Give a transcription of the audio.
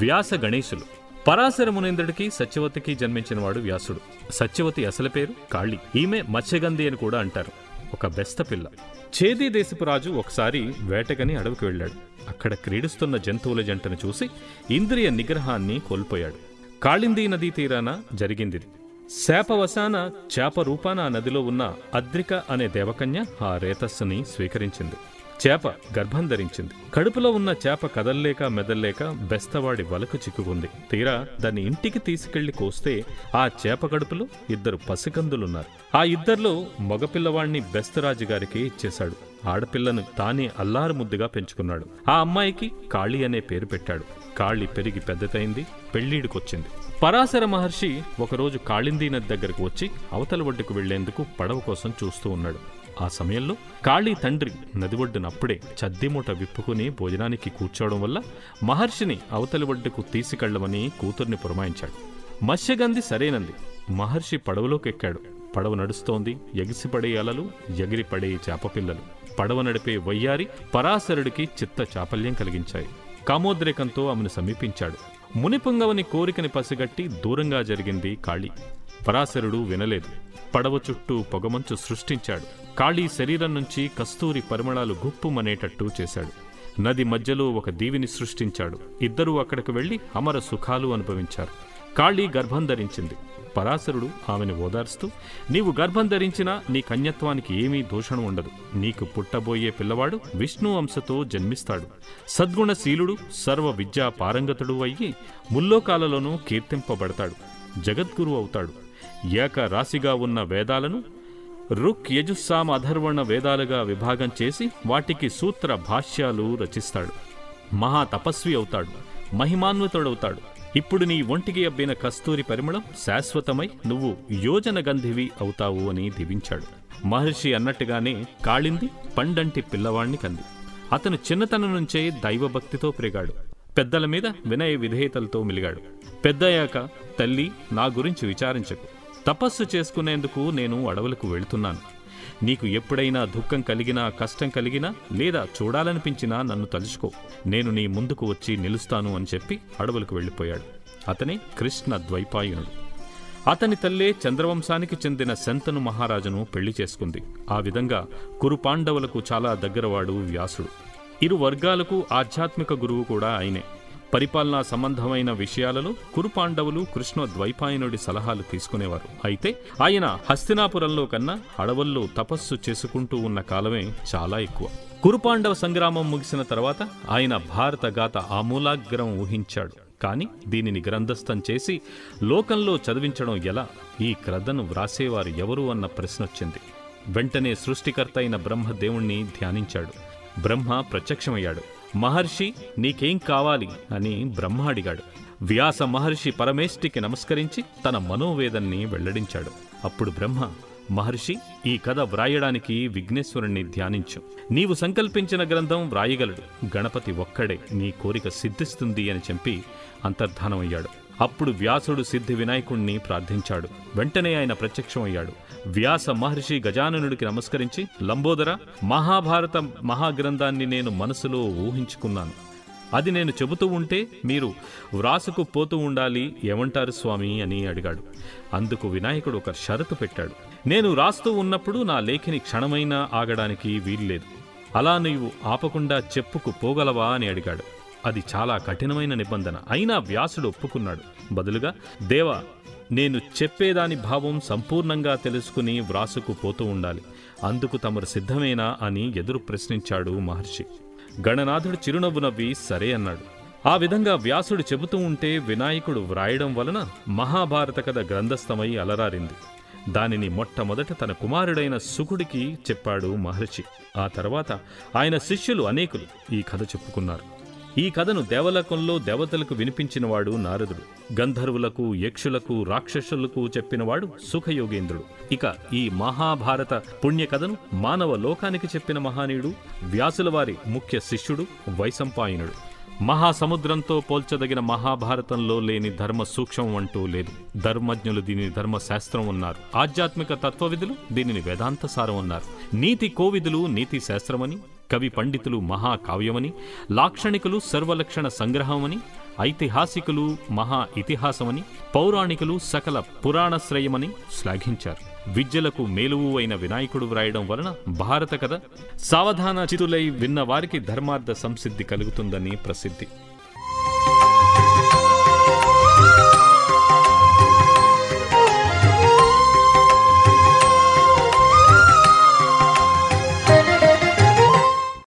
వ్యాస గణేశులు. పరాశర మునేంద్రుడికి సత్యవతికి జన్మించినవాడు వ్యాసుడు. సత్యవతి అసలు పేరు కాళి. ఈమె మత్స్యగంధి అని కూడా అంటారు. ఒక బెస్త పిల్ల. చేదీ దేశపు రాజు ఒకసారి వేటగని అడవికి వెళ్ళాడు. అక్కడ క్రీడిస్తున్న జంతువుల జంటను చూసి ఇంద్రియ నిగ్రహాన్ని కోల్పోయాడు. కాళిందీ నదీ తీరాన జరిగింది శాపవశాన చేప రూపాన ఆ నదిలో ఉన్న అద్రిక అనే దేవకన్య ఆ రేతస్సుని స్వీకరించింది. చేప గర్భం ధరించింది. కడుపులో ఉన్న చేప కదల్లేక మెదల్లేక బెస్తవాడి వలకు చిక్కుకుంది. తీరా దాన్ని ఇంటికి తీసుకెళ్ళి కోస్తే ఆ చేప కడుపులో ఇద్దరు పసికందులున్నారు. ఆ ఇద్దరిలో మగపిల్లవాణ్ణి బెస్తరాజు గారికి ఇచ్చేశాడు. ఆడపిల్లను తానే అల్లారు ముద్దుగా పెంచుకున్నాడు. ఆ అమ్మాయికి కాళీ అనే పేరు పెట్టాడు. కాళి పెరిగి పెద్దదైంది పెళ్ళిడికొచ్చింది పరాశర మహర్షి ఒకరోజు కాళిందీ నది దగ్గరకు వచ్చి అవతల ఒడ్డుకు వెళ్ళేందుకు పడవ కోసం చూస్తూ ఉన్నాడు. ఆ సమయంలో కాళీ తండ్రి నది ఒడ్డునప్పుడే చద్దిమూట విప్పుకుని భోజనానికి కూర్చోవడం వల్ల మహర్షిని అవతలి ఒడ్డుకు తీసుకెళ్ళమని కూతుర్ని పురమాయించాడు. మత్స్యగంధి సరేనంది. మహర్షి పడవలోకి ఎక్కాడు. పడవ నడుస్తోంది. ఎగిసిపడే అలలు ఎగిరిపడే చేపపిల్లలు పడవ నడిపే వయ్యారి పరాశరుడికి చిత్త చాపల్యం కలిగించాయి. కామోద్రేకంతో ఆమెను సమీపించాడు. మునిపుంగవని కోరికని పసిగట్టి దూరంగా జరిగింది కాళీ. పరాశరుడు వినలేదు. పడవ చుట్టూ పొగమంచు సృష్టించాడు. కాళీ శరీరం నుంచి కస్తూరి పరిమళాలు గుప్పుమనేటట్టు చేశాడు. నది మధ్యలో ఒక దీవిని సృష్టించాడు. ఇద్దరూ అక్కడికి వెళ్ళి అమర సుఖాలు అనుభవించారు. కాళీ గర్భం ధరించింది. పరాశరుడు ఆమెను ఓదార్స్తూ నీవు గర్భం ధరించినా నీ కన్యత్వానికి ఏమీ దూషణ ఉండదు. నీకు పుట్టబోయే పిల్లవాడు విష్ణు అంశతో జన్మిస్తాడు. సద్గుణశీలుడు సర్వ విద్యా పారంగతుడు అయ్యి ముల్లోకాలలోనూ కీర్తింపబడతాడు. జగద్గురు అవుతాడు. ఏక రాశిగా ఉన్న వేదాలను రుక్ యజుస్సామ అధర్వణ వేదాలుగా విభాగం చేసి వాటికి సూత్ర భాష్యాలు రచిస్తాడు. మహా తపస్వి అవుతాడు. మహిమాన్వితుడవుతాడు. ఇప్పుడు నీ ఒంటికి అబ్బిన కస్తూరి పరిమళం శాశ్వతమై నువ్వు యోజన గంధివి అవుతావు అని దివించాడు. మహర్షి అన్నట్టుగానే కాళింది పండంటి పిల్లవాణ్ణి కంది. అతను చిన్నతనం నుంచే దైవభక్తితో పెరిగాడు. పెద్దల మీద వినయ విధేయతలతో మిలిగాడు. పెద్దయ్యాక తల్లి నా గురించి విచారించకు. తపస్సు చేసుకునేందుకు నేను అడవులకు వెళ్తున్నాను. నీకు ఎప్పుడైనా దుఃఖం కలిగినా కష్టం కలిగినా లేదా చూడాలనిపించినా నన్ను తలుచుకో. నేను నీ ముందుకు వచ్చి నిలుస్తాను అని చెప్పి అడవులకు వెళ్ళిపోయాడు. అతనే కృష్ణ ద్వైపాయనుడు. అతని తల్లే చంద్రవంశానికి చెందిన శంతను మహారాజును పెళ్ళి చేసుకుంది. ఆ విధంగా కురు పాండవులకు చాలా దగ్గరవాడు వ్యాసుడు. ఇరు వర్గాలకు ఆధ్యాత్మిక గురువు కూడా ఆయనే. పరిపాలనా సంబంధమైన విషయాలలో కురుపాండవులు కృష్ణ ద్వైపాయనుడి సలహాలు తీసుకునేవారు. అయితే ఆయన హస్తినాపురంలో కన్నా అడవుల్లో తపస్సు చేసుకుంటూ ఉన్న కాలమే చాలా ఎక్కువ. కురుపాండవ సంగ్రామం ముగిసిన తర్వాత ఆయన భారత గాథ ఆమూలాగ్రం ఊహించాడు. కానీ దీనిని గ్రంథస్థం చేసి లోకంలో చదివించడం ఎలా? ఈ క్రదను వ్రాసేవారు ఎవరు అన్న ప్రశ్నొచ్చింది. వెంటనే సృష్టికర్త అయిన బ్రహ్మదేవుణ్ణి ధ్యానించాడు. బ్రహ్మ ప్రత్యక్షమయ్యాడు. మహర్షి నీకేం కావాలి? అని బ్రహ్మ అడిగాడు. వ్యాస మహర్షి పరమేష్టికి నమస్కరించి తన మనోవేదన్ని వెల్లడించాడు. అప్పుడు బ్రహ్మ మహర్షి ఈ కథ వ్రాయడానికి విఘ్నేశ్వరుణ్ణి ధ్యానించు. నీవు సంకల్పించిన గ్రంథం వ్రాయగలడు. గణపతి ఒక్కడే నీ కోరిక సిద్ధిస్తుంది అని చెప్పి అంతర్ధానమయ్యాడు. అప్పుడు వ్యాసుడు సిద్ధి వినాయకుణ్ణి ప్రార్థించాడు. వెంటనే ఆయన ప్రత్యక్షమయ్యాడు. వ్యాస మహర్షి గజాననుడికి నమస్కరించి లంబోదర మహాభారత మహాగ్రంథాన్ని నేను మనసులో ఊహించుకున్నాను. అది నేను చెబుతూ ఉంటే మీరు వ్రాసుకు పోతూ ఉండాలి ఏమంటారు స్వామి? అని అడిగాడు. అందుకు వినాయకుడు ఒక షరతు పెట్టాడు. నేను రాస్తూ ఉన్నప్పుడు నా లేఖిని క్షణమైనా ఆగడానికి వీల్లేదు. అలా నీవు ఆపకుండా చెప్పుకు పోగలవా? అని అడిగాడు. అది చాలా కఠినమైన నిబంధన. అయినా వ్యాసుడు ఒప్పుకున్నాడు. బదులుగా దేవా నేను చెప్పేదాని భావం సంపూర్ణంగా తెలుసుకుని వ్రాసుకు పోతూ ఉండాలి. అందుకు తమరు సిద్ధమేనా అని ఎదురు ప్రశ్నించాడు మహర్షి. గణనాథుడు చిరునవ్వు నవ్వి సరే అన్నాడు. ఆ విధంగా వ్యాసుడు చెబుతూ ఉంటే వినాయకుడు వ్రాయడం వలన మహాభారత కథ గ్రంథస్థమై అలరారింది. దానిని మొట్టమొదట తన కుమారుడైన సుకుడికి చెప్పాడు మహర్షి. ఆ తర్వాత ఆయన శిష్యులు అనేకులు ఈ కథ చెప్పుకున్నారు. ఈ కథను దేవలోకంలో దేవతలకు వినిపించినవాడు నారదుడు. గంధర్వులకు యక్షులకు రాక్షసులకు చెప్పినవాడు సుఖయోగేంద్రుడు. ఇక ఈ మహాభారత పుణ్య కథను మానవ లోకానికి చెప్పిన మహానీయుడు వ్యాసులవారి ముఖ్య శిష్యుడు వైశంపాయనుడు. మహాసముద్రంతో పోల్చదగిన మహాభారతంలో లేని ధర్మ సూక్ష్మం అంటూ లేదు. ధర్మజ్ఞులు దీనిని ధర్మశాస్త్రం ఉన్నారు. ఆధ్యాత్మిక తత్వవిధులు దీనిని వేదాంత సారం నీతి కోవిధులు నీతి శాస్త్రమని కవి పండితులు మహాకావ్యమని లాక్షణికులు సర్వలక్షణ సంగ్రహమని ఐతిహాసికులు మహా ఇతిహాసమని పౌరాణికులు సకల పురాణశ్రయమని శ్లాఘించారు. విద్యలకు మేలువు అయిన వినాయకుడు వ్రాయడం వలన భారత కథ సావధాన చితులై విన్న వారికి ధర్మార్థ సంసిద్ధి కలుగుతుందని ప్రసిద్ధి.